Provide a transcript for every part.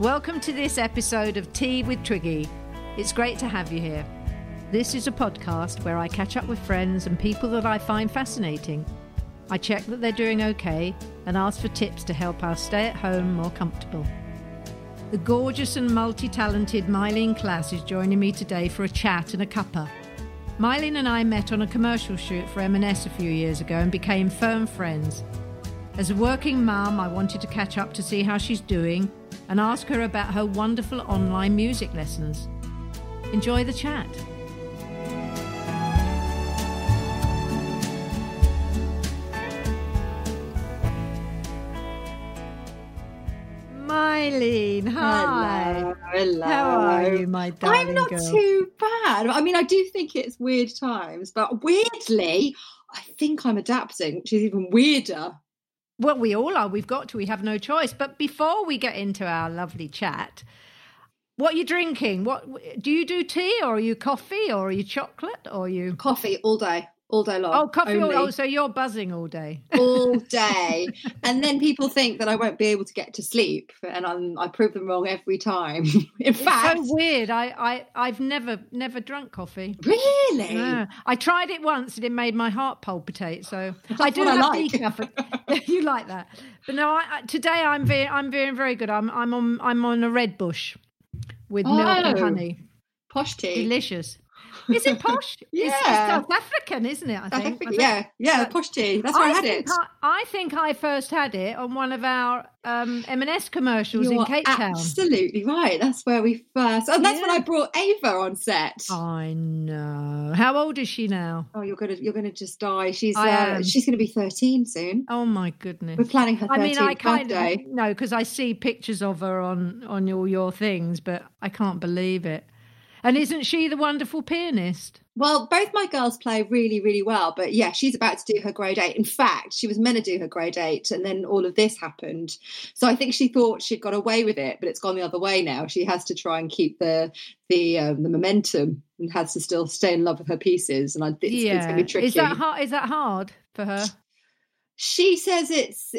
Welcome to this episode of Tea with Twiggy. It's great to have you here. This is a podcast where I catch up with friends and people that I find fascinating. I check that they're doing okay and ask for tips to help us stay at home more comfortable. The gorgeous and multi talented Myleene Klass is joining me today for a chat and a cuppa. Myleene and I met on a commercial shoot for M&S a few years ago and became firm friends. As a working mum, I wanted to catch up to see how she's doing and ask her about her wonderful online music lessons. Enjoy the chat. Myleene, hi. Hello, hello. How are you, my darling I'm not girl? too bad. I mean, I do think it's weird times, but weirdly, I think I'm adapting, which is even weirder. Well, we all are. We've got to. We have no choice. But before we get into our lovely chat, what are you drinking? What do you do? Tea or are you coffee or are you chocolate or are you? Coffee all day, all day long. Oh, coffee. All, oh, so you're buzzing all day. all day. and then people think that I won't be able to get to sleep, and I'm, I prove them wrong every time. In It's fact, so weird. I, I, I've never, never drunk coffee. really, No. I tried it once and it made my heart palpitate. So That's I do I like. decaf. you like that? But no, I, today I'm very, I'm very, very good. I'm, I'm on, I'm on a red bush with milk and Oh. honey. posh tea. Delicious. Is it posh? Yeah. It's, South African, isn't it? I I think. I think- yeah, yeah, posh tea. That's where I, had it. I, I think I first had it on one of our um, M&S commercials in You're Cape Town. absolutely right. That's where we first. And that's when I brought Ava on set. I know. How old is she now? Oh, you're gonna you're gonna just die. She's uh, she's gonna be 13 soon. Oh my goodness. We're planning her 13th I mean, I kind birthday. of no, because I see pictures of her on on all your things, but I can't believe it. And isn't she the wonderful pianist? Well, both my girls play really, really well, but yeah, she's about to do her grade eight. In fact, she was meant to do her grade eight, and then all of this happened. So I think she thought she'd got away with it, but it's gone the other way now. She has to try and keep the the um, the momentum and has to still stay in love with her pieces. And I, it's, it's going to be tricky. Is that hard? Is that hard for her? She says it's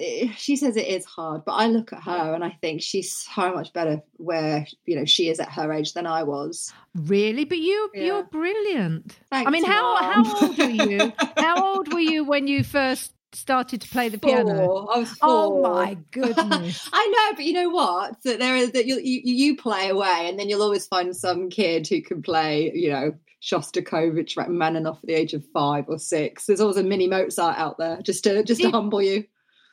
she says it is hard but i look at her and i think she's so much better where you know she is at her age than i was Really? But you Yeah. you're brilliant. I mean, how how old were you? how old were you when you first started to play the piano? I was oh four. Oh my goodness. I know, but you know what? That there is that you, you you play away, and then you'll always find some kid who can play. You know, Shostakovich, Rachmaninoff at the age of five or six. There's always a mini Mozart out there, just to just to humble you.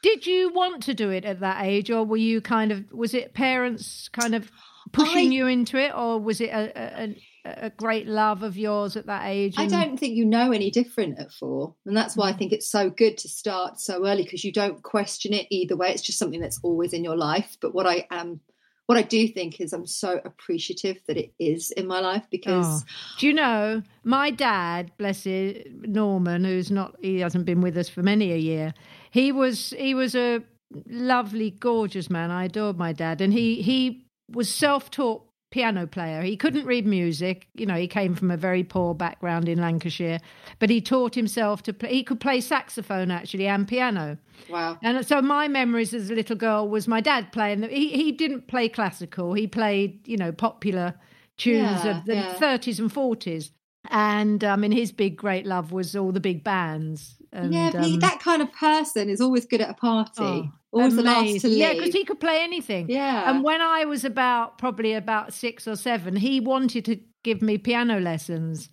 Did you want to do it at that age, or were you kind of was it parents kind of pushing I- you into it, or was it a, a, a, a great love of yours at that age? I don't think you know any different at four. And that's why I mm. think it's so good to start so early because you don't question it either way. It's just something that's always in your life. But what I am, what I do think is I'm so appreciative that it is in my life because oh. Do you know my dad, bless it, Norman, who's not he hasn't been with us for many a year. He was he was a lovely, gorgeous man. I adored my dad, and he he was self taught piano player. He couldn't read music. You know, he came from a very poor background in Lancashire, but he taught himself to play. He could play saxophone actually and piano. wow. And so my memories as a little girl was my dad playing. The, he he didn't play classical. He played you know popular tunes Yeah, of the yeah. thirties and forties. And um, mean, his big great love was all the big bands. And, yeah, but he- um, that kind of person is always good at a party. oh, always the last to leave. Yeah, because he could play anything. Yeah. And when I was about probably about six or seven, he wanted to give me piano lessons.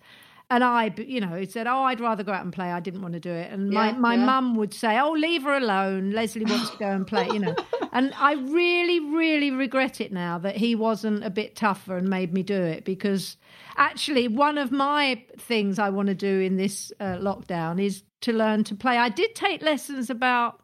And I, you know, he said, "Oh, I'd rather go out and play. I didn't want to do it." And my Yeah, my yeah. mum would say, "Oh, leave her alone. Lesley wants to go and play," you know. And I really, really regret it now that he wasn't a bit tougher and made me do it because actually one of my things I want to do in this uh, lockdown is to learn to play. I did take lessons about.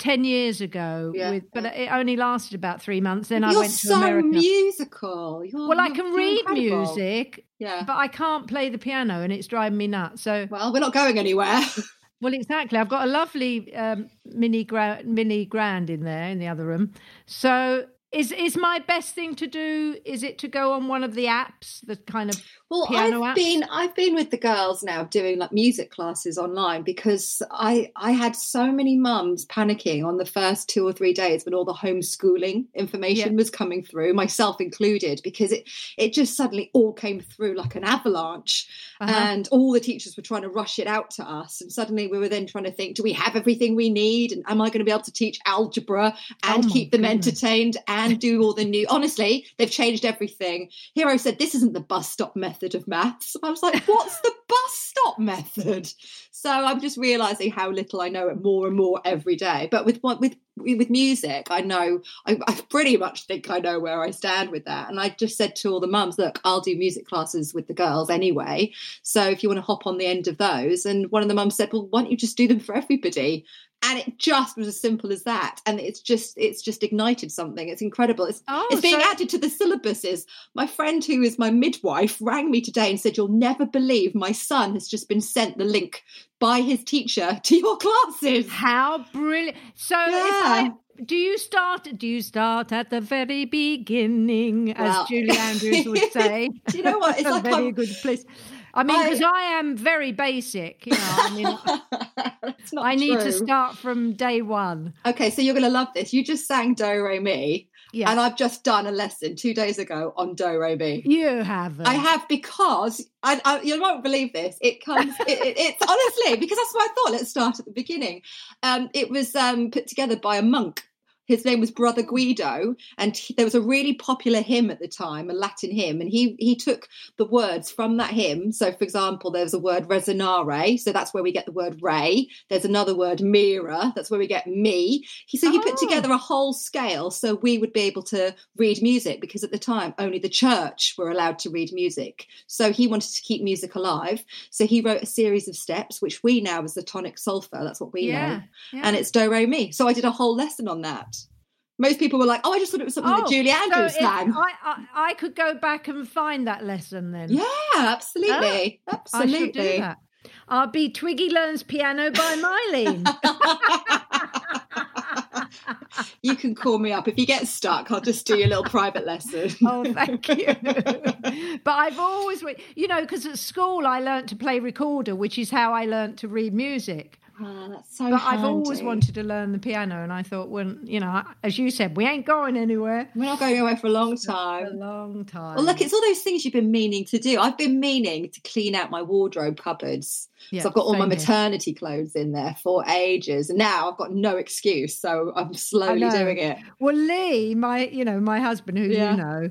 10 years ago Yeah, with but it only lasted about 3 months then I You're went to so America. musical. You're, well I can read incredible. music Yeah. but I can't play the piano and it's driving me nuts. So well, we're not going anywhere. well exactly I've got a lovely um, mini gra- mini grand in there in the other room. So is is my best thing to do is it to go on one of the apps the kind of Well, I've apps? been I've been with the girls now doing like music classes online because I I had so many mums panicking on the first two or three days when all the homeschooling information was coming through, myself included, because it it just suddenly all came through like an avalanche, Uh-huh. and all the teachers were trying to rush it out to us, and suddenly we were then trying to think, do we have everything we need, and am I going to be able to teach algebra and Oh keep them goodness. entertained and do all the new? Honestly, they've changed everything. Hero said, This isn't the bus stop method of maths. I was like, What's the bus stop method? So I'm just realizing how little I know it more and more every day. But with what with with music, I know I, I pretty much think I know where I stand with that. And I just said to all the mums, look, I'll do music classes with the girls anyway. So if you want to hop on the end of those, and one of the mums said, well, why don't you just do them for everybody? And it just was as simple as that and it's just it's just ignited something it's incredible it's Oh, it's being so- added to the syllabuses my friend who is my midwife rang me today and said you'll never believe my son has just been sent the link by his teacher to your classes How brilliant! So, if I, do you start? Do you start at the very beginning, as Well- Julie Andrews would say? Do you know what? It's a like very I'm- good place. I mean, I- because I, am very basic. You know, I mean, It's not I need to start from day one. okay so you're going to love this you just sang do re mi Yeah, and i've just done a lesson two days ago on do re mi you haven't. I have because I, I you won't believe this. It comes. It, it, it's honestly because that's what I thought. Let's start at the beginning. Um, it was um, put together by a monk. His name was Brother Guido, and he- there was a really popular hymn at the time, a Latin hymn, and he he took the words from that hymn. So, for example, there's a word resonare, so that's where we get the word ray. There's another word mira, that's where we get me. He so he put Oh. together a whole scale so we would be able to read music because at the time only the church were allowed to read music. So he wanted to keep music alive. So he wrote a series of steps, which we now as the tonic sol-fa. That's what we yeah, know, yeah. and it's do re mi. So I did a whole lesson on that. Most people were like, "Oh, I just thought it was something that Oh, Julie so Andrews if sang." I, I, I could go back and find that lesson then. Yeah, absolutely, ah, I absolutely. that. I'll be Twiggy Learns Piano by Myleene. you can call me up if you get stuck. I'll just do your little private lesson. Oh, thank you. but I've always, you know, because at school I learnt to play recorder, which is how I learnt to read music. Ah, that's so But I've always wanted to learn the piano, and I thought, well, you know, as you said, we ain't going anywhere. We're not going away for a long time. A long time. Well, look, it's all those things you've been meaning to do. I've been meaning to clean out my wardrobe cupboards. Yeah, so I've got all my same here. maternity clothes in there for ages. And now I've got no excuse. So I'm slowly doing it. Well, Lee, my, you know, my husband, who Yeah. you know,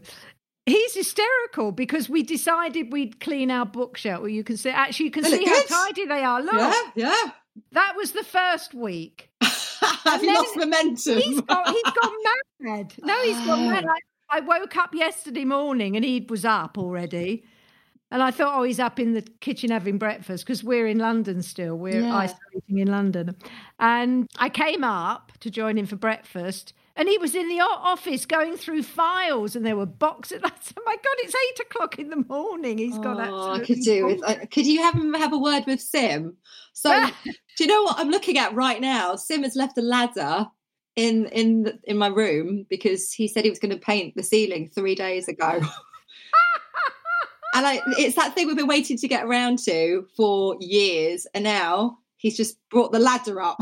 he's hysterical because we decided we'd clean our bookshelf. Well, you can see, actually, you can They see how tidy they are. Look, Yeah, yeah. That was the first week. Have you lost momentum? He's got, he's gone mad. No, he's gone mad. Oh. I, I woke up yesterday morning and he was up already. And I thought, oh, he's up in the kitchen having breakfast because we're in London still. We're Yeah. isolating in London. And I came up to join him for breakfast. And he was in the office going through files, and there were boxes. I said, "My God, it's eight o'clock in the morning. He's got Oh, I could do with. bonkers." uh, Could you have him have a word with Sim? So, do you know what I'm looking at right now? Sim has left a ladder in in the, in my room because he said he was going to paint the ceiling three days ago. and I, it's that thing we've been waiting to get around to for years, and now he's just brought the ladder up.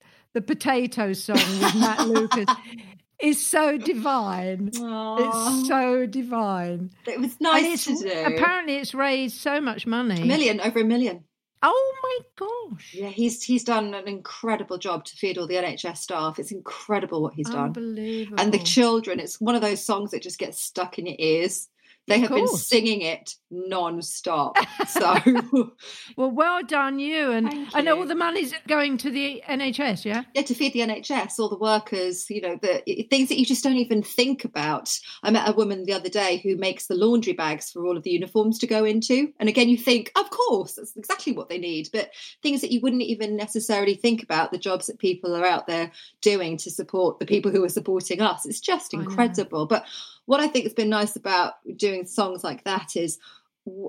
the potato song with Matt Lucas is so divine. Aw. It's so divine. It was nice to do. apparently, it's raised so much money. a million, over a million. Oh my gosh! Yeah, he's he's done an incredible job to feed all the NHS staff. It's incredible what he's done. Unbelievable. And the children, it's one of those songs that just gets stuck in your ears. They Of have been singing it non-stop. So well, well done you, and Thank and all the money's going to the NHS. Yeah. yeah, to feed the NHS, all the workers, you know, the things that you just don't even think about. I met a woman the other day who makes the laundry bags for all of the uniforms to go into. And again, you think, of course, that's exactly what they need. But things that you wouldn't even necessarily think about, the jobs that people are out there doing to support the people who are supporting us. It's just incredible. But what I think has been nice about doing songs like that is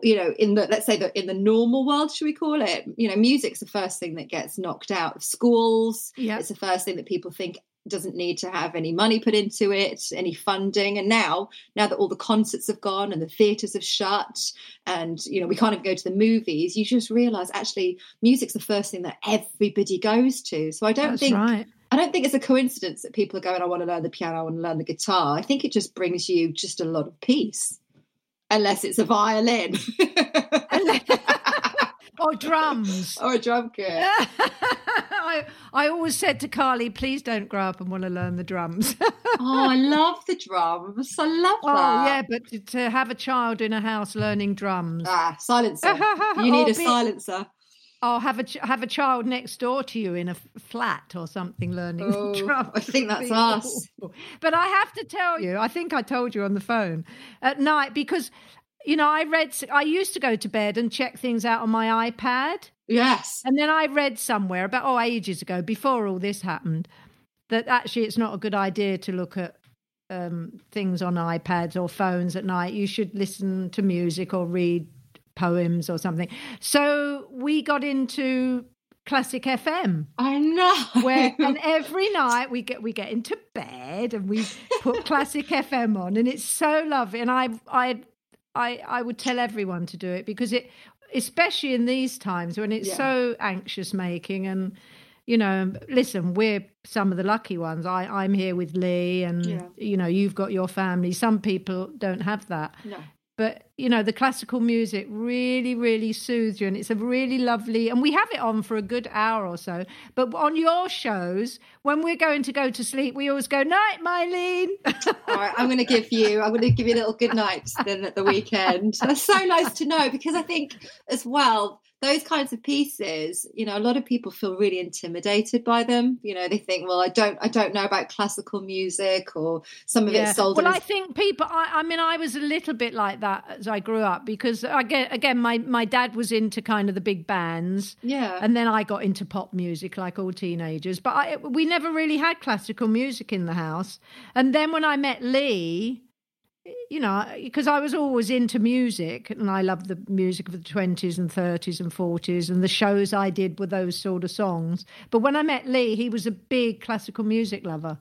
you know in the let's say that in the normal world should we call it you know music's the first thing that gets knocked out of schools Yeah. it's the first thing that people think doesn't need to have any money put into it any funding and now now that all the concerts have gone and the theaters have shut and you know we can't even go to the movies you just realize actually music's the first thing that everybody goes to so i don't That's think right. I don't think it's a coincidence that people are going, I want to learn the piano, I want to learn the guitar. I think it just brings you just a lot of peace. Unless it's a violin or drums. or a drum kit. I, I always said to Carly, please don't grow up and want to learn the drums. Oh, I love the drums. I love oh, that. yeah, but to, to have a child in a house learning drums. Ah, silencer. You need a be- silencer. I'll have a ch- have a child next door to you in a f- flat or something learning Oh, drums. I think that's us. awful. But I have to tell you, I think I told you on the phone at night because you know I read. I used to go to bed and check things out on my iPad, Yes. and then I read somewhere about oh ages ago, before all this happened, that actually it's not a good idea to look at um, things on iPads or phones at night. You should listen to music or read poems or something. So we got into classic FM I know. where and every night we get we get into bed and we put classic FM on and it's so lovely and I I I I would tell everyone to do it because it especially in these times when it's Yeah. so anxious making and you know listen we're some of the lucky ones I I'm here with Lee and Yeah. you know you've got your family some people don't have that no. but you know the classical music really really soothes you and it's a really lovely and we have it on for a good hour or so but on your shows when we're going to go to sleep we always go night myleene All right, I'm going to give you. I'm going to give you a little good night then at the weekend. That's so nice to know because I think as well those kinds of pieces. You know, a lot of people feel really intimidated by them. You know, they think, well, I don't, I don't know about classical music or some of it's sold. Well, I think people. I, I mean, I was a little bit like that as I grew up because again, again, my my dad was into kind of the big bands, yeah, and then I got into pop music like all teenagers. But I, we never really had classical music in the house. And then when I met Lee, you know, because I was always into music and I loved the music of the 20s and 30s and 40s, and the shows I did were those sort of songs. But when I met Lee, he was a big classical music lover.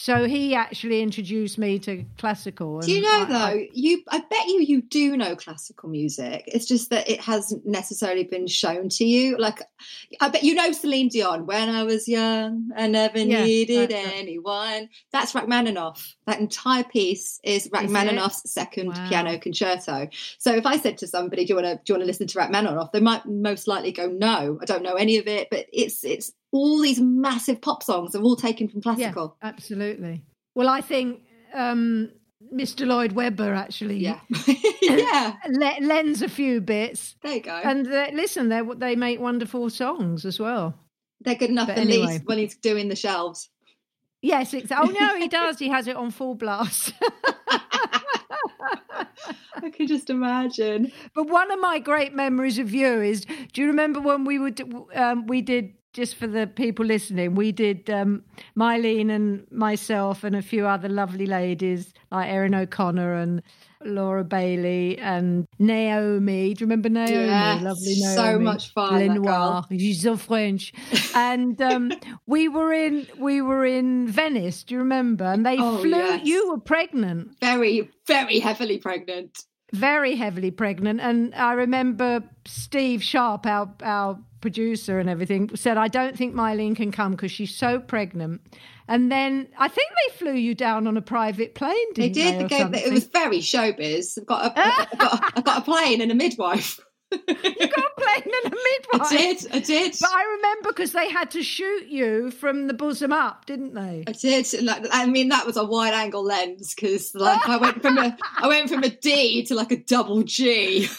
So he actually introduced me to classical. Do you know I- though? You, I bet you, you do know classical music. It's just that it hasn't necessarily been shown to you. Like, I bet you know Celine Dion. When I was young, I never Yeah, needed that's anyone. That's Rachmaninoff. That entire piece is Rachmaninoff's second Wow. piano concerto. So if I said to somebody, "Do you want to, do you want to listen to Rachmaninoff?" They might most likely go, "No, I don't know any of it." But it's it's all these massive pop songs are all taken from classical. Yeah, absolutely. Well, I think um, Mr. Lloyd Webber actually Yeah, yeah. le- lends a few bits. There you go. And they, listen, they they make wonderful songs as well. They're good enough But for anyway. Lee when he's doing the shelves. Yes, it's, oh no, he does. He has it on full blast. I can just imagine. but one of my great memories of you is: Do you remember when we would um, we did just for the people listening, we did um, Myleene and myself and a few other lovely ladies like Erin O'Connor and Laura Bailey and Naomi. Do you remember Naomi? Yes, Lovely Naomi. so much fun, Lenoir. She's so French. and um, we were in we were in Venice. Do you remember? And they Oh, flew. yes. You were pregnant Very, very heavily pregnant. very heavily pregnant. And I remember Steve Sharp, our our producer and everything, said, "I don't think Myleene can come because she's so pregnant." And then I think they flew you down on a private plane. They Didn't did. They, They gave, it was very showbiz. I've got a, I've got, I've got a plane and a midwife. You got a plane and a I midwife. I did. I did. But I remember because they had to shoot you from the bosom up, didn't they? I did. Like, I mean, that was a wide angle lens because, like, I went from a, I went from a D to like a double G.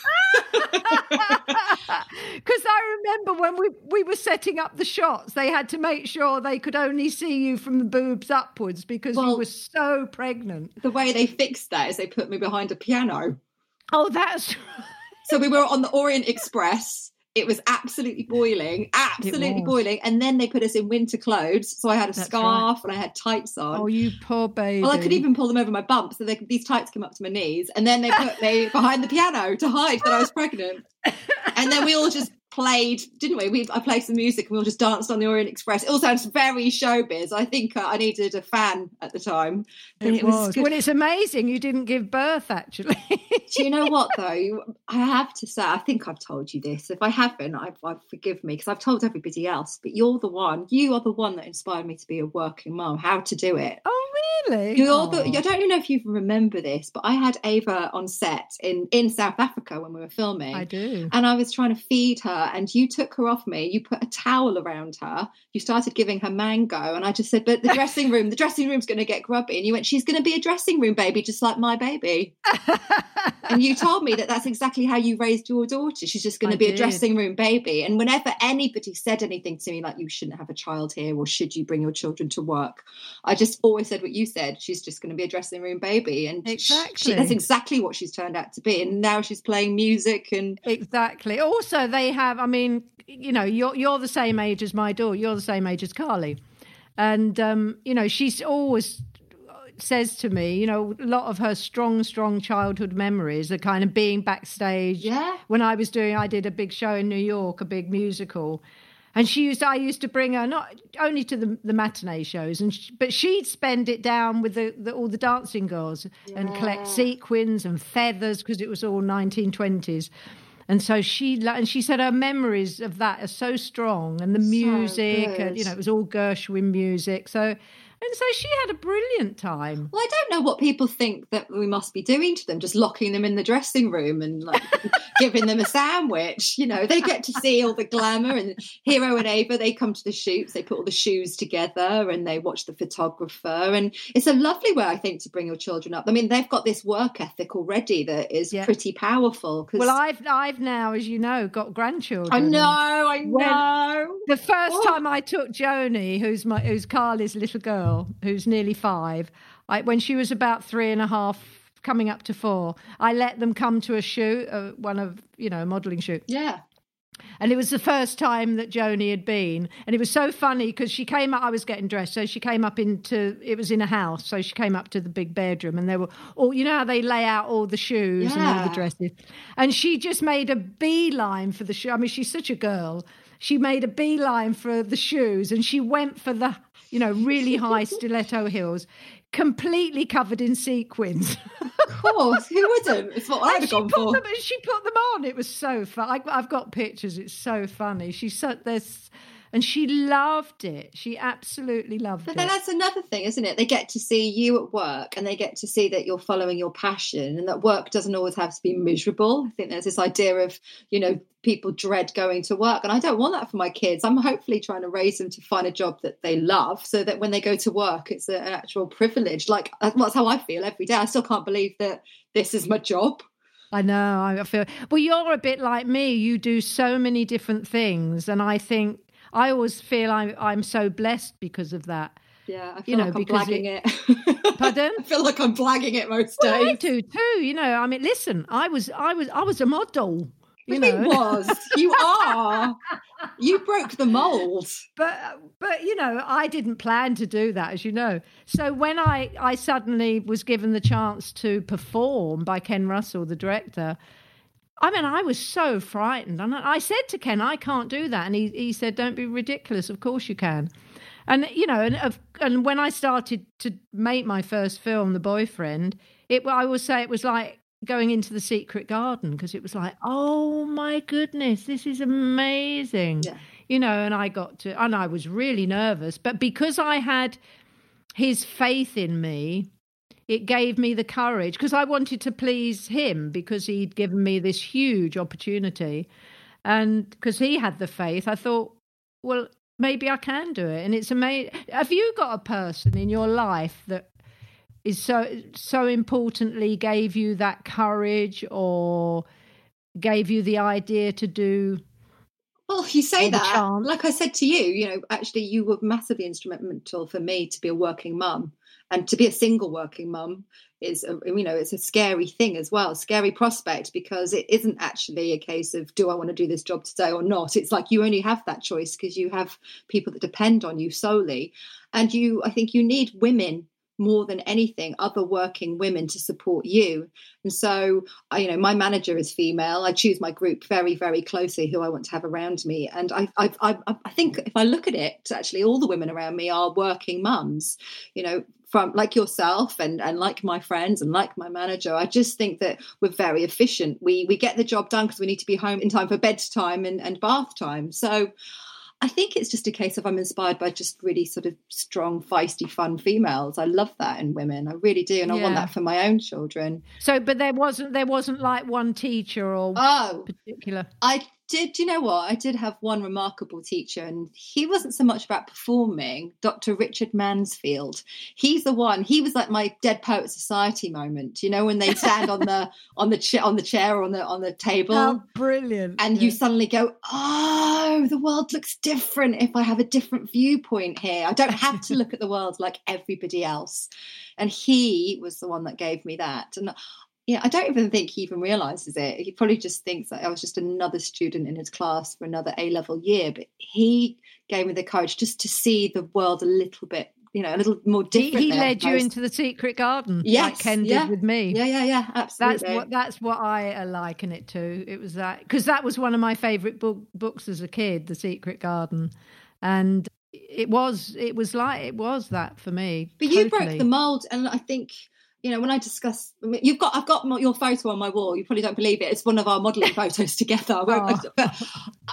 Because I remember when we, we were setting up the shots, they had to make sure they could only see you from the boobs upwards because you were so pregnant. The way they fixed that is they put me behind a piano. Oh, that's So we were on the Orient Express. It was absolutely boiling, absolutely boiling. And then they put us in winter clothes. So I had a That's scarf and I had tights on. Oh, you poor baby. Well, I could even pull them over my bump, so they, these tights came up to my knees, and then they put me behind the piano to hide that I was pregnant. And then we all just played, didn't we? We I played some music and we all just danced on the Orient Express. It all sounds very showbiz. I think uh, I needed a fan at the time. but It, was. good. Well, it's amazing you didn't give birth, actually. Do you know what though? I have to say, I think I've told you this. If I haven't, I, I forgive me because I've told everybody else. But you're the one. You are the one that inspired me to be a working mum. How to do it. oh, really? You're the. I don't even know if you remember this, but I had Ava on set in, in South Africa when we were filming. I do. And I was trying to feed her, and you took her off me. You put a towel around her. You started giving her mango, and I just said, "But the dressing room, the dressing room's going to get grubby." And you went, "She's going to be a dressing room baby, just like my baby." and you told me that that's exactly how you raised your daughter. She's just going to be did. a dressing room baby. And whenever anybody said anything to me like you shouldn't have a child here or should you bring your children to work, I just always said what you said. She's just going to be a dressing room baby, and she- Exactly. that's exactly what she's turned out to be. And now she's playing music and Exactly. Also, they have. I mean, you know, you're you're the same age as my daughter. You're the same age as Carly, and um, you know, she's always says to me, you know, a lot of her strong, strong childhood memories are kind of being backstage. Yeah. When I was doing, I did a big show in New York, a big musical. And she used, I used to bring her not only to the, the matinee shows, and sh but she'd spend it down with the, the all the dancing girls and collect sequins and feathers because it was all 1920s. And so she and she said her memories of that are so strong, and the music, and you know, it was all Gershwin music. So, and so she had a brilliant time. Well, I don't know what people think that we must be doing to them, just locking them in the dressing room and like giving them a sandwich. You know, they get to see all the glamour and Hero and Ava, they come to the shoots, they put all the shoes together and they watch the photographer. And it's a lovely way, I think, to bring your children up. I mean, they've got this work ethic already that is Yeah. pretty powerful. 'cause- Well, I've I've now, as you know, got grandchildren. I know, I know. The first Oh. time I took Joni, who's my who's Carly's little girl, who's nearly five, I, when she was about three and a half, coming up to four, I let them come to a shoot, uh, one of you know a modelling shoot, Yeah. and it was the first time that Joni had been, and it was so funny because she came up. I was getting dressed, so she came up into. It was in a house, so she came up to the big bedroom, and there were all. You know how they lay out all the shoes and all the dresses, and she just made a beeline for the shoe. I mean, she's such a girl. She made a beeline for the shoes, and she went for the, you know, really high stiletto heels, completely covered in sequins. Of course. Who wouldn't? It's what I'd have she gone put for. them. She put them on. It was so fun. I, I've got pictures. It's so funny. She so there's, and she loved it. She absolutely loved But it. then that's another thing, isn't it? They get to see you at work and they get to see that you're following your passion and that work doesn't always have to be miserable. I think there's this idea of, you know, people dread going to work. And I don't want that for my kids. I'm hopefully trying to raise them to find a job that they love so that when they go to work, it's an actual privilege. Like, that's how I feel every day. I still can't believe that this is my job. I know. I feel well. You're a bit like me. You do so many different things, and I think I always feel I'm I'm so blessed because of that. Yeah, I feel You know, like I'm blagging it. Pardon? I feel like I'm blagging it most Well, I days. do too. You know, I mean, listen, I was I was I was a model. You You know, was. You are. you broke the mold. But but you know, I didn't plan to do that, as you know. So when I I suddenly was given the chance to perform by Ken Russell, the director. I mean, I was so frightened. And I said to Ken, I can't do that. And he, he said, Don't be ridiculous. Of course you can. And, you know, and, and when I started to make my first film, The Boyfriend, it, I would say it was like going into the secret garden because it was like, oh my goodness, this is amazing. Yeah. You know, and I got to, and I was really nervous, but because I had his faith in me, it gave me the courage because I wanted to please him because he'd given me this huge opportunity. And because he had the faith, I thought, well, maybe I can do it. And it's amazing. Have you got a person in your life that is so so importantly gave you that courage or gave you the idea to do well, if you say that. Like I said to you, you know, actually, you were massively instrumental for me to be a working mum and to be a single working mum is a, you know it's a scary thing as well scary prospect because it isn't actually a case of do i want to do this job today or not? It's like you only have that choice because you have people that depend on you solely. And you i think you need women more than anything other working women to support you. And so you know my manager is female. I choose my group very very closely who i want to have around me. And i i i, I think if i look at it actually all the women around me are working mums. You know from like yourself and and like my friends and like my manager i just think that we're very efficient we we get the job done because we need to be home in time for bedtime and, and bath time so I think it's just a case of I'm inspired by just really sort of strong, feisty, fun females. I love that in women. I really do, and yeah. I want that for my own children. So, but there wasn't there wasn't like one teacher or oh particular. I did you know what? I did have one remarkable teacher, and he wasn't so much about performing. Dr. Richard Mansfield. He's the one. He was like my Dead Poet Society moment. You know when they stand on the on the chair on the chair or on the on the table. How brilliant! And yeah. you suddenly go, oh, the world looks different if I have a different viewpoint here. I don't have to look at the world like everybody else. And he was the one that gave me that. And yeah, I don't even think he even realizes it. He probably just thinks that oh, I was just another student in his class for another A level year. But he gave me the courage just to see the world a little bit, you know, a little more different. He, he led you into the secret garden, yes, like Ken yeah. did with me. Yeah, yeah, yeah, absolutely. That's what that's what I liken it to. It was that because that was one of my favorite book, books as a kid, The Secret Garden, and it was it was like it was that for me. But totally. you broke the mold, and I think you know, when I discuss, you've got, I've got your photo on my wall. You probably don't believe it. It's one of our modelling photos together. Oh. But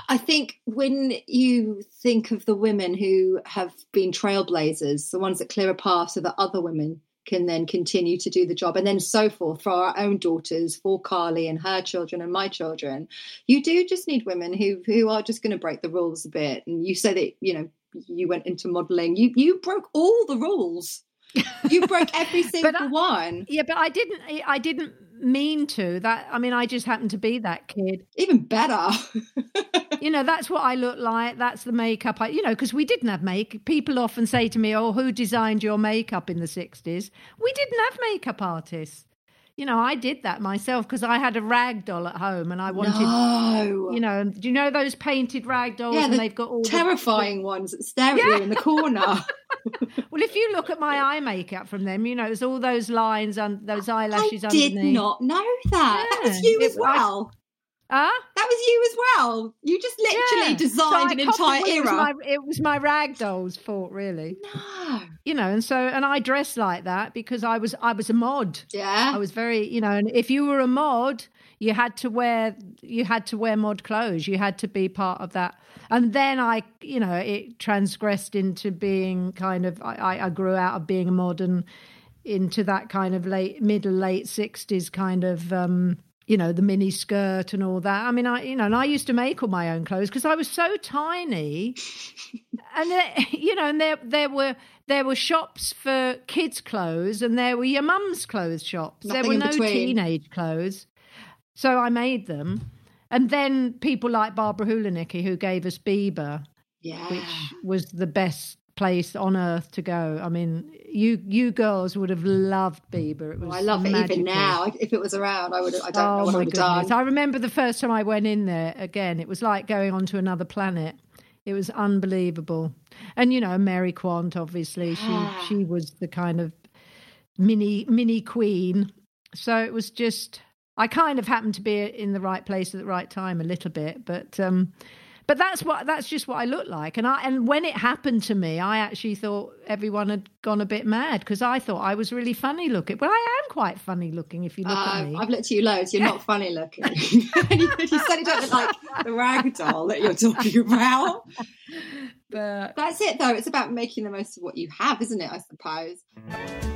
I think when you think of the women who have been trailblazers, the ones that clear a path so that other women can then continue to do the job, and then so forth for our own daughters, for Carly and her children and my children, you do just need women who who are just going to break the rules a bit. And you say that you know you went into modelling, you you broke all the rules you broke every single I, one. Yeah, but I didn't. I didn't mean to. That I mean, I just happened to be that kid. Even better. you know, that's what I look like. That's the makeup. I, you know, because we didn't have make. People often say to me, "Oh, who designed your makeup in the '60s?" We didn't have makeup artists you know, I did that myself because I had a rag doll at home and I wanted, no. you know, do you know those painted rag dolls? Yeah, and they've got all terrifying the, ones that stare at yeah. you in the corner. well, if you look at my eye makeup from them, you know, there's all those lines and those eyelashes. I did not know that. Yeah. That was you as well. I, Huh? That was you as well. You just literally yeah. designed so an entire era. It was, my, it was my rag doll's fault, really. No. You know, and so and I dressed like that because I was I was a mod. Yeah. I was very, you know, and if you were a mod, you had to wear you had to wear mod clothes. You had to be part of that. And then I, you know, it transgressed into being kind of I, I grew out of being a mod and into that kind of late middle late sixties kind of um you know the mini skirt and all that. I mean i you know and i used to make all my own clothes because i was so tiny. And there, you know and there there were there were shops for kids clothes and there were your mum's clothes shops. Nothing there were no between. teenage clothes. So i made them. And then people like barbara hulanicki who gave us Biba yeah. which was the best place on earth to go. I mean, you you girls would have loved Biba. It was I love magical. it even now. If it was around, I would. I don't oh, know what I would have done. I remember the first time I went in there. Again, it was like going onto another planet. It was unbelievable. And you know, Mary Quant, obviously, she she was the kind of mini mini queen. So it was just I kind of happened to be in the right place at the right time a little bit, but um but that's what that's just what I look like. And I and when it happened to me, I actually thought everyone had gone a bit mad because I thought I was really funny looking. Well, I am quite funny looking if you look Uh, at me. I've looked at you loads. You're not funny looking. you said you don't look like the rag doll that you're talking about. but That's it, though. It's about making the most of what you have, isn't it? I suppose.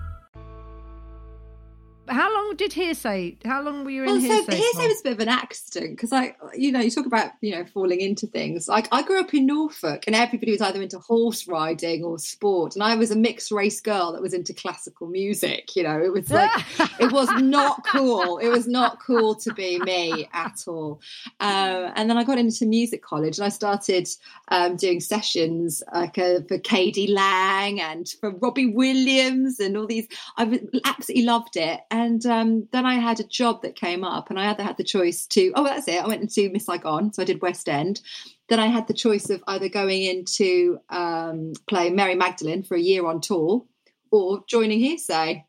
How long did Hear'Say? How long were you in Well, so Hear'Say? Hear'Say was a bit of an accident because I, you know, you talk about you know falling into things. Like I grew up in Norfolk, and everybody was either into horse riding or sport, and I was a mixed race girl that was into classical music. You know, it was like it was not cool. It was not cool to be me at all. Um, and then I got into music college, and I started um, doing sessions like uh, for K.D. Lang and for Robbie Williams and all these. I absolutely loved it. And um, then I had a job that came up, and I either had the choice to, oh, that's it. I went into Miss Saigon, so I did West End. Then I had the choice of either going into um, play Mary Magdalene for a year on tour or joining Hear'Say.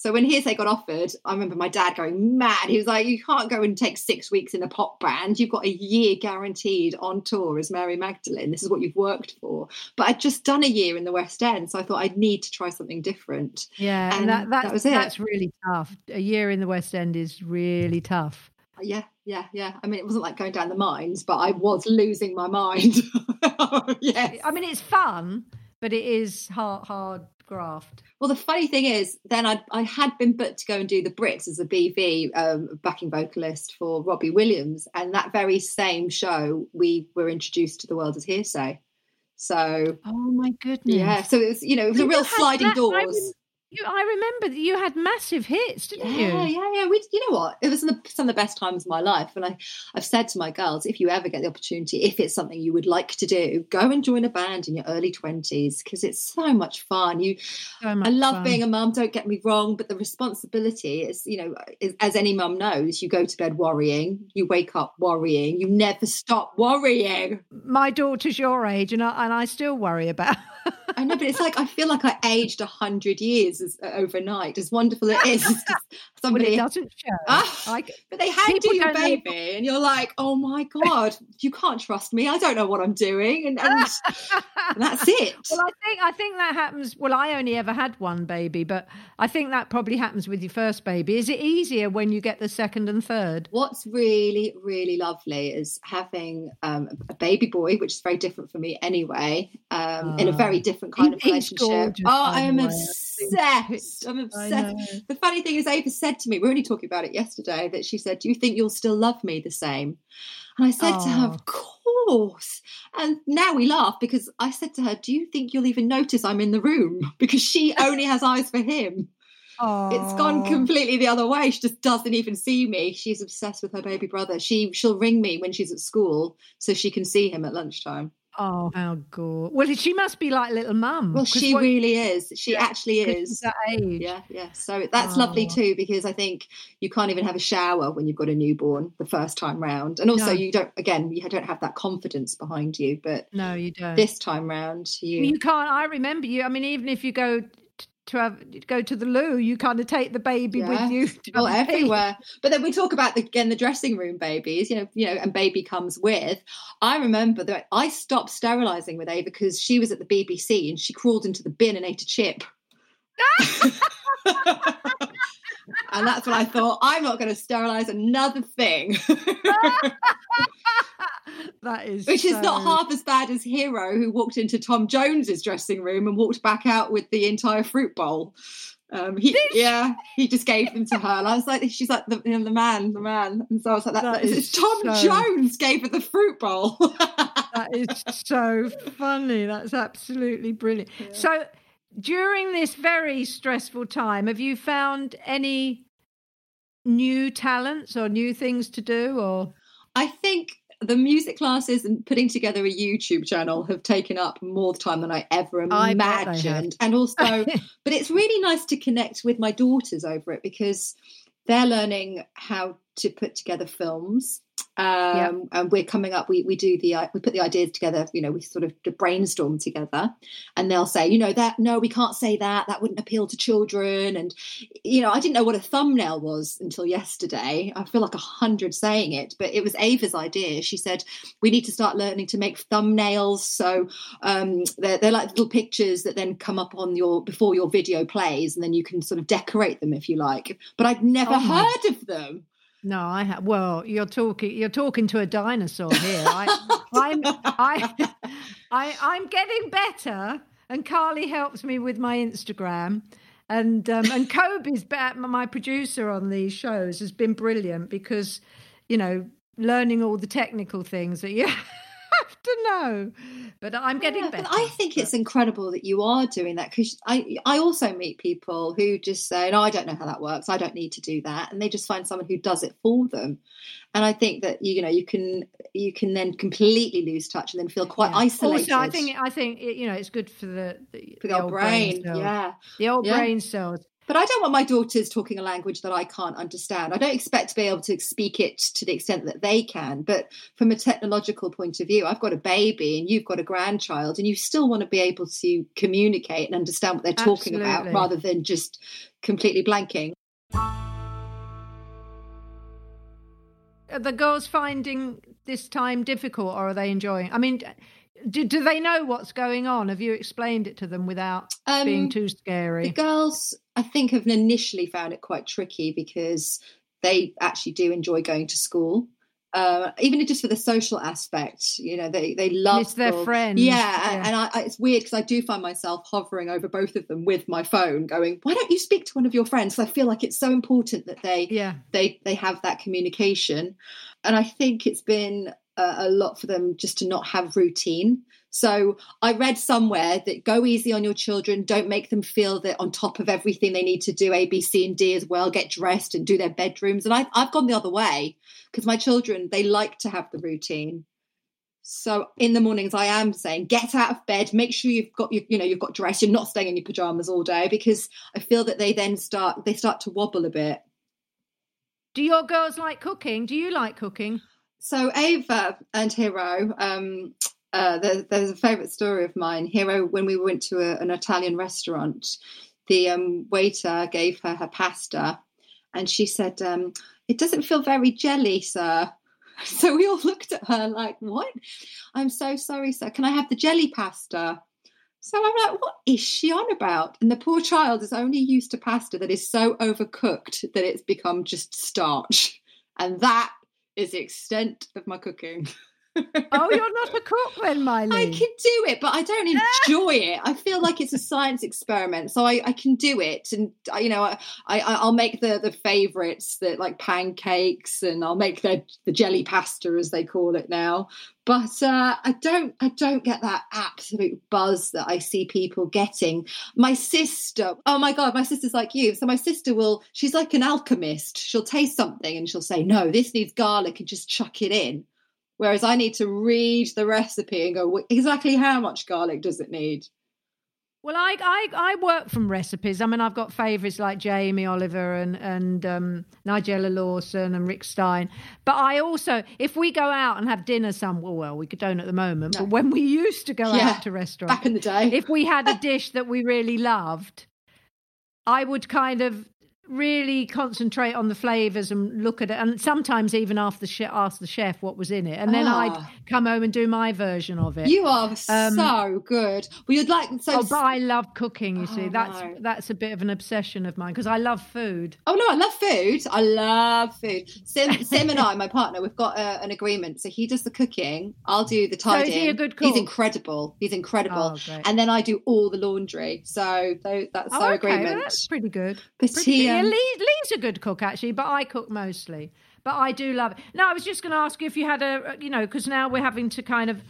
So when Hear'Say got offered, I remember my dad going mad. He was like, "You can't go and take six weeks in a pop band. You've got a year guaranteed on tour as Mary Magdalene. This is what you've worked for." But I'd just done a year in the West End, so I thought I'd need to try something different. Yeah, and, that, that was it. That's really tough. A year in the West End is really tough. Yeah, yeah, yeah. I mean, it wasn't like going down the mines, but I was losing my mind. yes. I mean, it's fun, but it is hard, hard graft. Well, the funny thing is, then I I had been booked to go and do the Brits as a BV um, backing vocalist for Robbie Williams, and that very same show we were introduced to the world as Hear'Say. So Oh my goodness! yeah, so it was you know it was a real sliding that- doors. You, I remember that you had massive hits, didn't Yeah, you? yeah, yeah. We, you know what? It was the, some of the best times of my life, and I, I've said to my girls, if you ever get the opportunity, if it's something you would like to do, go and join a band in your early twenties because it's so much fun. You, So much I love fun. being a mum. Don't get me wrong, but the responsibility is, you know, is, as any mum knows, you go to bed worrying, you wake up worrying, you never stop worrying. My daughter's your age, and I and I still worry about. I know, but it's like I feel like I aged a hundred years as, uh, overnight. As wonderful it is, just well, somebody it doesn't show. Ah, I, But they hand you your baby, and you're like, "Oh my god, you can't trust me. I don't know what I'm doing," and, and, and that's it. Well, I think I think that happens. Well, I only ever had one baby, but I think that probably happens with your first baby. Is it easier when you get the second and third? What's really, really lovely is having um, a baby boy, which is very different for me anyway, um, in a very different kind of He- he's relationship. gorgeous, oh, I am way. Obsessed. I'm obsessed. The funny thing is, Ava said to me, we were only talking about it yesterday, that she said, Do you think you'll still love me the same? And I said to her, Oh. Of course. And now we laugh because I said to her, Do you think you'll even notice I'm in the room? Because she only has eyes for him. It's gone completely the other way. She just doesn't even see me. She's obsessed with her baby brother. She she'll ring me when she's at school so she can see him at lunchtime. Oh, how good. Well, she must be like little mum. Well, she what- really is. She actually 'cause she's is. that age. Yeah, yeah. So that's lovely Oh. too because I think you can't even have a shower when you've got a newborn the first time round, and also No. you don't. Again, you don't have that confidence behind you. But No, you don't. this time round, you. you can't. I remember you. I mean, even if you go to have go to the loo, you kind of take the baby Yeah. with you. to well a everywhere but then we talk about the, again the dressing room babies you know you know and baby comes with i remember that i stopped sterilizing with ava because she was at the bbc and she crawled into the bin and ate a chip and that's when i thought i'm not going to sterilize another thing that is which is not half as bad as hero who walked into tom jones's dressing room and walked back out with the entire fruit bowl Um, he, yeah, he just gave them to her, and I was like, she's like the, you know, the man, the man, and so I was like, that, That is Tom so- Jones gave her the fruit bowl. that is so funny. That's absolutely brilliant. So, during this very stressful time, have you found any new talents or new things to do? Or I think the music classes and putting together a YouTube channel have taken up more time than I ever I bet they have. imagined. And also, but it's really nice to connect with my daughters over it because they're learning how to put together films. Um, and we're coming up. We we do the uh, we put the ideas together. You know, we sort of brainstorm together, and they'll say, you know, that no, we can't say that. That wouldn't appeal to children. And you know, I didn't know what a thumbnail was until yesterday. I feel like a hundred saying it, but it was Ava's idea. She said we need to start learning to make thumbnails. So um, they're, they're like little pictures that then come up on your before your video plays, and then you can sort of decorate them if you like. But I'd never Oh heard of them. No, I have. Well, you're talking. You're talking to a dinosaur here. I, I'm. I, I. I'm getting better, and Carly helps me with my Instagram. And um, and Kobe's my producer on these shows has been brilliant because, you know, learning all the technical things that you have to know. But I'm getting Yeah, better. But I think it's incredible that you are doing that because I I also meet people who just say, "No, I don't know how that works. I don't need to do that," and they just find someone who does it for them. And I think that you know you can you can then completely lose touch and then feel quite Yeah. isolated. Also, I think I think you know it's good for the, the, for the your old brain, cells. yeah. the old Yeah. brain cells. But I don't want my daughters talking a language that I can't understand. I don't expect to be able to speak it to the extent that they can. But from a technological point of view, I've got a baby and you've got a grandchild, and you still want to be able to communicate and understand what they're talking about rather than just completely blanking. Are the girls finding this time difficult, or are they enjoying? I mean, do, do they know what's going on? Have you explained it to them without being too scary? The girls, I think, have initially found it quite tricky because they actually do enjoy going to school. Uh, even just for the social aspect, you know, they they love Miss their friends, Yeah, yeah. and I, I, it's weird because I do find myself hovering over both of them with my phone, going, "Why don't you speak to one of your friends?" So I feel like it's so important that they Yeah, they they have that communication and i think it's been a, a lot for them just to not have routine so i read somewhere that go easy on your children don't make them feel that on top of everything they need to do a b c and d as well get dressed and do their bedrooms and i've, I've gone the other way because my children they like to have the routine so in the mornings i am saying get out of bed make sure you've got your, you know you've got dressed you're not staying in your pajamas all day because i feel that they then start they start to wobble a bit Do your girls like cooking? Do you like cooking? So Ava and Hero, um, uh, there, there's a favourite story of mine. Hero, when we went to a, an Italian restaurant, the um, waiter gave her her pasta, and she said, um, "It doesn't feel very jelly, sir." So we all looked at her like, "What?" I'm so sorry, sir. Can I have the jelly pasta? So I'm like, what is she on about? And the poor child is only used to pasta that is so overcooked that it's become just starch. And that is the extent of my cooking. Oh, you're not a cook then, Miley. I can do it, but I don't enjoy it. I feel like it's a science experiment, so I, I can do it, and I- you know, I, I I'll make the the favourites that like pancakes, and I'll make the the jelly pasta as they call it now. But uh, I don't I don't get that absolute buzz that I see people getting. My sister, oh my god, my sister's like you. So my sister will, she's like an alchemist. She'll taste something and she'll say, no, this needs garlic, and just chuck it in. Whereas I need to read the recipe and go, exactly how much garlic does it need? Well, I, I I work from recipes. I mean, I've got favourites like Jamie Oliver and and um, Nigella Lawson and Rick Stein. But I also, if we go out and have dinner somewhere, well, we don't at the moment. No. But when we used to go Yeah, out to restaurants, Back in the day. if we had a dish that we really loved, I would kind of really concentrate on the flavors and look at it, and sometimes even ask the chef, ask the chef what was in it, and then Ah. I'd come home and do my version of it. You are Um, so good. Well, you'd like so. Oh, but I love cooking. You see, Oh, that's no. that's a bit of an obsession of mine because I love food. Oh no, I love food. I love food. Sim, Sim and I, my partner, we've got uh, an agreement. So he does the cooking. I'll do the So is tidying. he a good cook? He's incredible. He's incredible. Oh, and then I do all the laundry. So that's Oh, our okay, well, agreement. that's pretty good. But Pretty he, good. Yeah, um, Lee, Lee's a good cook actually, but I cook mostly. But I do love it. No, I was just going to ask you if you had a, you know, because now we're having to kind of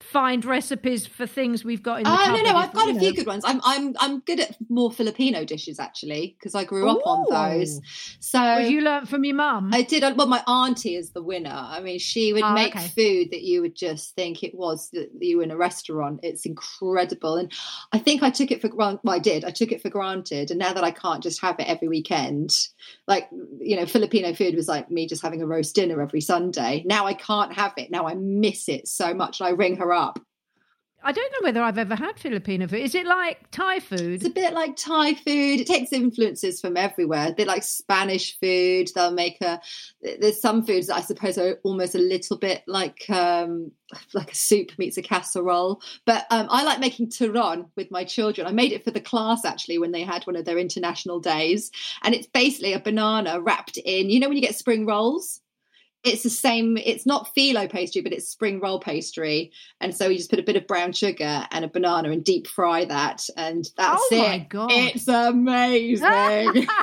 find recipes for things we've got in the Oh no, no, I've got a few good ones. I'm I'm I'm good at more Filipino dishes actually because I grew up on those. So Well, you learnt from your mum. I did. Uh, well, my auntie is the winner. I mean, she would Oh, make okay. food that you would just think it was that you were in a restaurant. It's incredible, and I think I took it for granted. Well, I did. I took it for granted, and now that I can't just have it every weekend, like you know, Filipino food was like me just having a roast dinner every Sunday. Now I can't have it. Now I miss it so much, and I ring her up. I don't know whether I've ever had Filipino food. Is it like Thai food? It's a bit like Thai food. It takes influences from everywhere. A bit like Spanish food. They'll make a. There's some foods that I suppose are almost a little bit like um, like a soup meets a casserole. But um, I like making turon with my children. I made it for the class actually when they had one of their international days, and it's basically a banana wrapped in. You know when you get spring rolls. It's the same. It's not phyllo pastry, but it's spring roll pastry. And so you just put a bit of brown sugar and a banana and deep fry that, and that's Oh it. my God. It's amazing.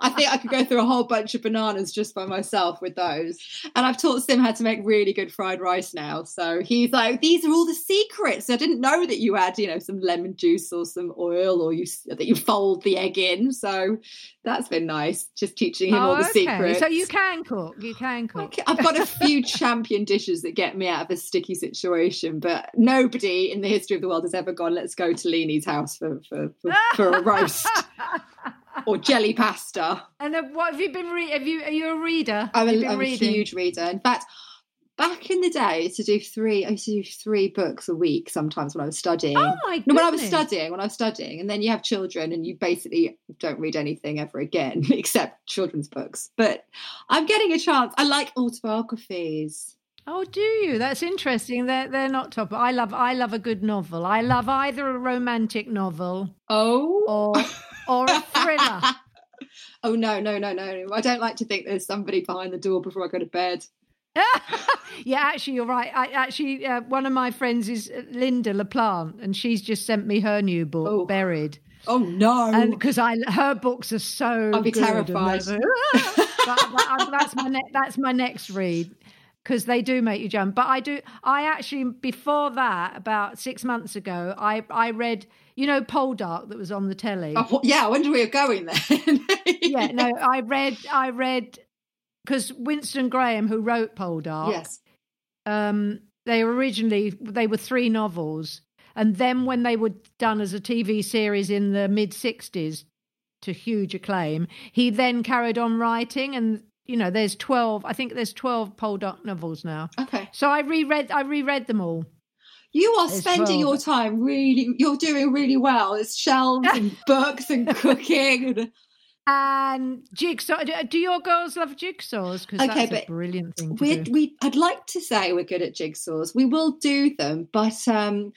I think I could go through a whole bunch of bananas just by myself with those. And I've taught Sim how to make really good fried rice now. So he's like, these are all the secrets. I didn't know that you add, you know, some lemon juice or some oil or you that you fold the egg in. So that's been nice, just teaching him all the Oh, okay. secrets. So you can cook. You can cook. I've got a few champion dishes that get me out of a sticky situation, but nobody in the history of the world has ever gone, let's go to Leanie's house for, for, for, for a roast or jelly pasta. And what have you been? Re- have you? Are you a reader? I'm, a, I'm a huge reader. In fact, back in the day, I used to do three, I used to do three books a week sometimes when I was studying. Oh my No, when I was studying, when I was studying, and then you have children and you basically don't read anything ever again except children's books. But I'm getting a chance. I like autobiographies. Oh, do you? That's interesting. They're they're not top. I love I love a good novel. I love either a romantic novel Oh, or or a thriller. oh no, no, no, no! I don't like to think there's somebody behind the door before I go to bed. yeah, actually, you're right. I actually uh, one of my friends is uh, Lynda La Plante, and she's just sent me her new book, Oh. Buried. Oh no! and because I her books are so I'll be terrified. but, but that's my ne- that's my next read because they do make you jump. But I do I actually before that about six months ago I I read you know Poldark that was on the telly. Oh, yeah, I wonder where you're going then. Yeah, no, I read I read because Winston Graham who wrote Poldark. Yes. um, they originally they were three novels, and then when they were done as a TV series in the mid '60s to huge acclaim, he then carried on writing, and you know, there's twelve. I think there's twelve Poldark novels now. Okay. So I reread I reread them all. You are There's spending 12. your time really. You're doing really well. It's shelves and books and cooking. And, And jigsaw. Do do your girls love jigsaws? Because Okay, that's but a brilliant thing to we we I'd like to say we're good at jigsaws. We will do them, but um,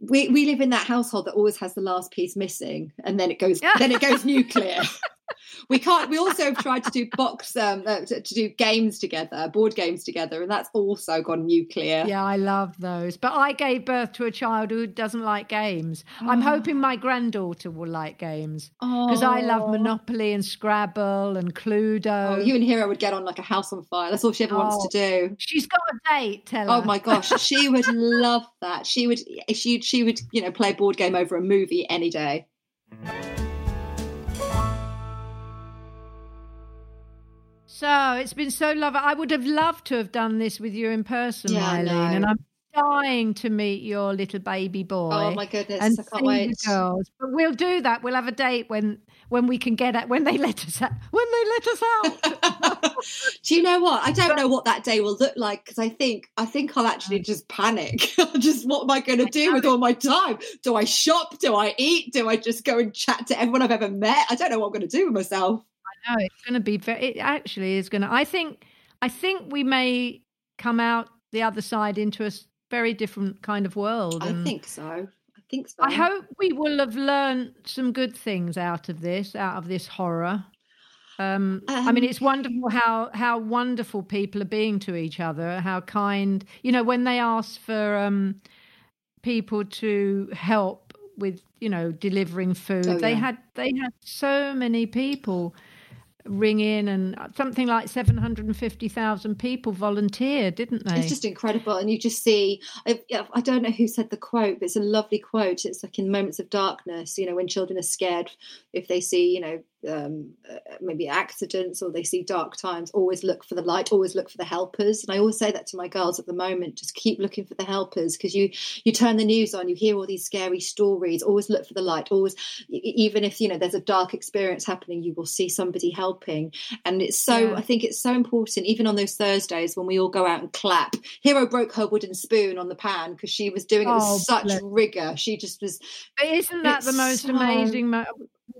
we we live in that household that always has the last piece missing, and then it goes then it goes nuclear. we can't. We also have tried to do box um uh, to, to do games together, board games together, and that's also gone nuclear. Yeah, I love those. But I gave birth to a child who doesn't like games. I'm hoping my granddaughter will like games because I love Oh. Monopoly and Scrabble and Cluedo. Oh, you and Hero would get on like a house on fire. That's all she ever wants to do. She's got a date. Tell her. Oh my gosh, she would love that. She would she she would you know play a board game over a movie any day. So it's been so lovely. I would have loved to have done this with you in person, Yeah, Eileen, and I'm dying to meet your little baby boy. Oh my goodness, and I can't wait. the girls. But we'll do that. We'll have a date when when we can get it when they let us out. When they let us out. Do Do you know what? I don't know what that day will look like because I think I think I'll actually oh. just panic. just what am I going to do with all my time? Do I shop? Do I eat? Do I just go and chat to everyone I've ever met? I don't know what I'm going to do with myself. Know it's going to be very. It actually is going to. I think. I think we may come out the other side into a very different kind of world. I think so. I think so. I hope we will have learned some good things out of this, out of this horror. Um, um, I mean, it's wonderful how how wonderful people are being to each other. How kind, you know, when they ask for um, people to help with, you know, delivering food, oh, they had they had so many people ring in and something like 750,000 people volunteered, didn't they? It's just incredible. And you just see, I, I, don't know who said the quote, but it's a lovely quote. It's like in moments of darkness, you know, when children are scared, if they see, you know, um, uh, maybe accidents or they see dark times, always look for the light, always look for the helpers. And I always say that to my girls at the moment: just keep looking for the helpers because you you turn the news on, you hear all these scary stories. Always look for the light. Always, even if you know there's a dark experience happening, you will see somebody helping. And it's so yeah. I think it's so important, even on those Thursdays when we all go out and clap. Hero broke her wooden spoon on the pan because she was doing it with oh, such bless. rigor. She just was. But isn't that the most so... amazing? Mo-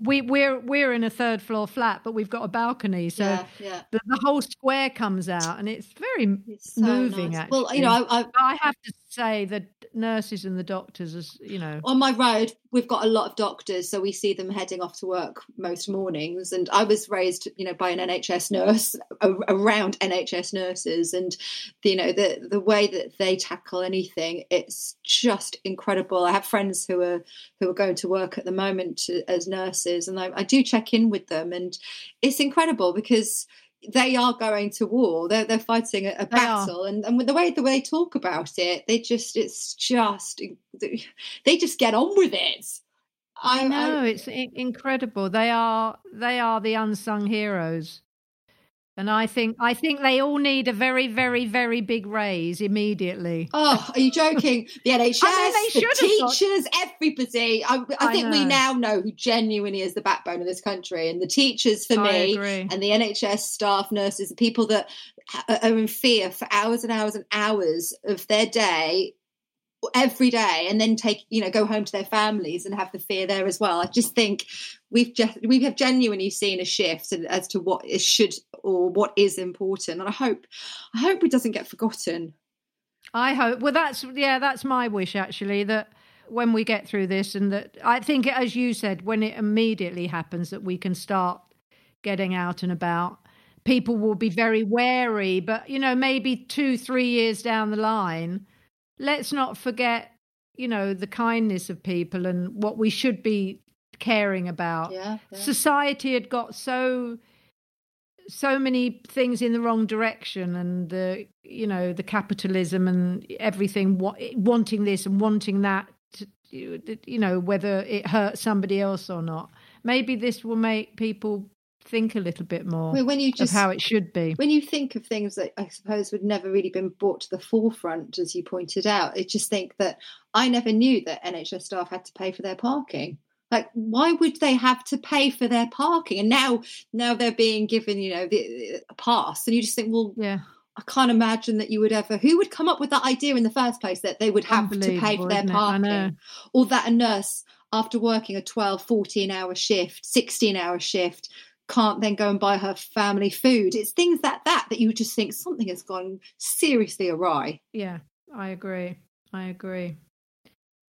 we we're we're in a third floor flat, but we've got a balcony, so yeah, yeah. The, the, whole square comes out, and it's very it's so moving. Nice. Actually, well, you know, I, I, I have to say the nurses and the doctors, as you know, on my road, we've got a lot of doctors, so we see them heading off to work most mornings. And I was raised, you know, by an NHS nurse around NHS nurses, and you know the the way that they tackle anything, it's just incredible. I have friends who are who are going to work at the moment as nurses, and I, I do check in with them, and it's incredible because they are going to war. They're they're fighting a, a battle, and and the way the way they talk about it, they just it's just they just get on with it. I, I know I, it's incredible. They are they are the unsung heroes. And I think I think they all need a very, very, very big raise immediately. Oh, are you joking? The NHS, I mean, the teachers, everybody. I, I, I think know. we now know who genuinely is the backbone of this country, and the teachers for me, and the NHS staff, nurses, the people that are in fear for hours and hours and hours of their day every day and then take you know go home to their families and have the fear there as well. I just think we've just we have genuinely seen a shift as to what is should or what is important. And i hope i hope it doesn't get forgotten. I hope well that's yeah that's my wish actually that when we get through this and that i think as you said when it immediately happens that we can start getting out and about people will be very wary but you know maybe 2 3 years down the line let's not forget, you know, the kindness of people and what we should be caring about. Yeah, yeah. Society had got so so many things in the wrong direction and the you know the capitalism and everything wanting this and wanting that to, you know whether it hurts somebody else or not maybe this will make people think a little bit more when you just, of how it should be. When you think of things that I suppose would never really been brought to the forefront, as you pointed out, I just think that I never knew that NHS staff had to pay for their parking. Like, why would they have to pay for their parking? And now, now they're being given, you know, the, a pass, and you just think, well, yeah. I can't imagine that you would ever. Who would come up with that idea in the first place that they would have to pay for their parking, or that a nurse after working a 12, 14 hour shift, 16 hour shift can't then go and buy her family food. It's things like that that you just think something has gone seriously awry. Yeah, I agree. I agree.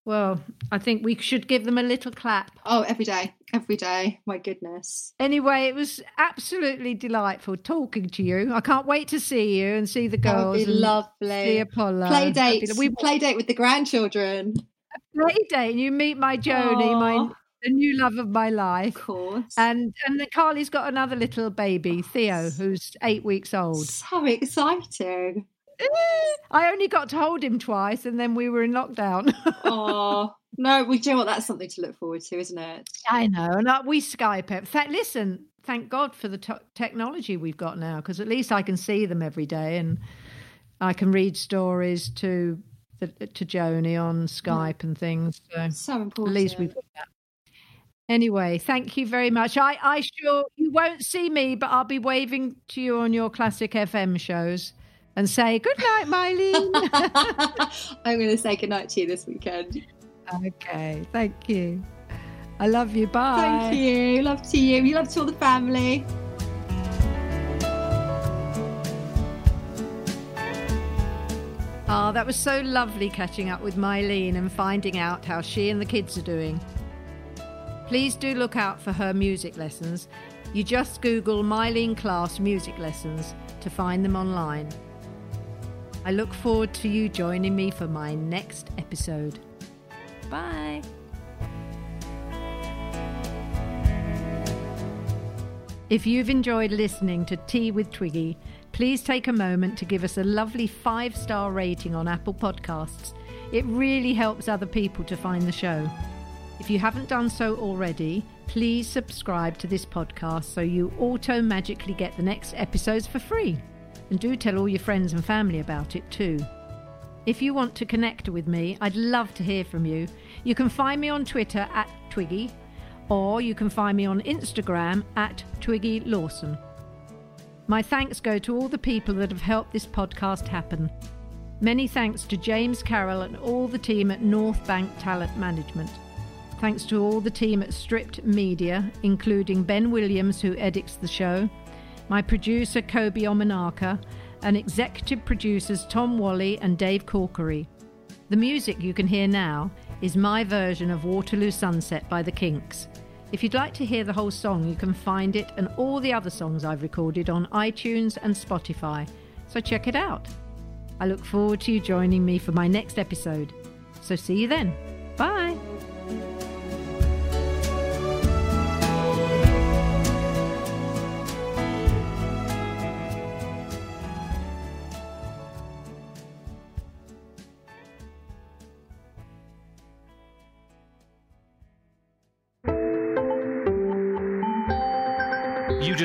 Well, I think we should give them a little clap. Oh, every day, every day. My goodness. Anyway, it was absolutely delightful talking to you. I can't wait to see you and see the girls. That would be lovely. See Apollo. Play date. We play date with the grandchildren. A play date, and you meet my Joni, Aww. my the new love of my life. Of course. And and then Carly's got another little baby, Theo, who's eight weeks old. So exciting. Eh, I only got to hold him twice and then we were in lockdown. oh, no, we do. What that's something to look forward to, isn't it? I know. And we Skype it. Listen, thank God for the technology we've got now because at least I can see them every day and I can read stories to the, to Joni on Skype and things. So, so important. At least we've got that. Anyway, thank you very much. I, I sure you won't see me, but I'll be waving to you on your classic FM shows and say good night, Myleene. I'm going to say good night to you this weekend. Okay, thank you. I love you. Bye. Thank you. Love to you. You love to all the family. Oh, that was so lovely catching up with Myleene and finding out how she and the kids are doing. Please do look out for her music lessons. You just Google Myleene Klass music lessons to find them online. I look forward to you joining me for my next episode. Bye. If you've enjoyed listening to Tea with Twiggy, please take a moment to give us a lovely five star rating on Apple Podcasts. It really helps other people to find the show. If you haven't done so already, please subscribe to this podcast so you auto magically get the next episodes for free. And do tell all your friends and family about it too. If you want to connect with me, I'd love to hear from you. You can find me on Twitter at Twiggy, or you can find me on Instagram at Twiggy Lawson. My thanks go to all the people that have helped this podcast happen. Many thanks to James Carroll and all the team at Northbank Talent Management. Thanks to all the team at Stripped Media, including Ben Williams, who edits the show, my producer Kobe Omanaka, and executive producers Tom Wally and Dave Corkery. The music you can hear now is my version of Waterloo Sunset by the Kinks. If you'd like to hear the whole song, you can find it and all the other songs I've recorded on iTunes and Spotify, so check it out. I look forward to you joining me for my next episode. So see you then. Bye.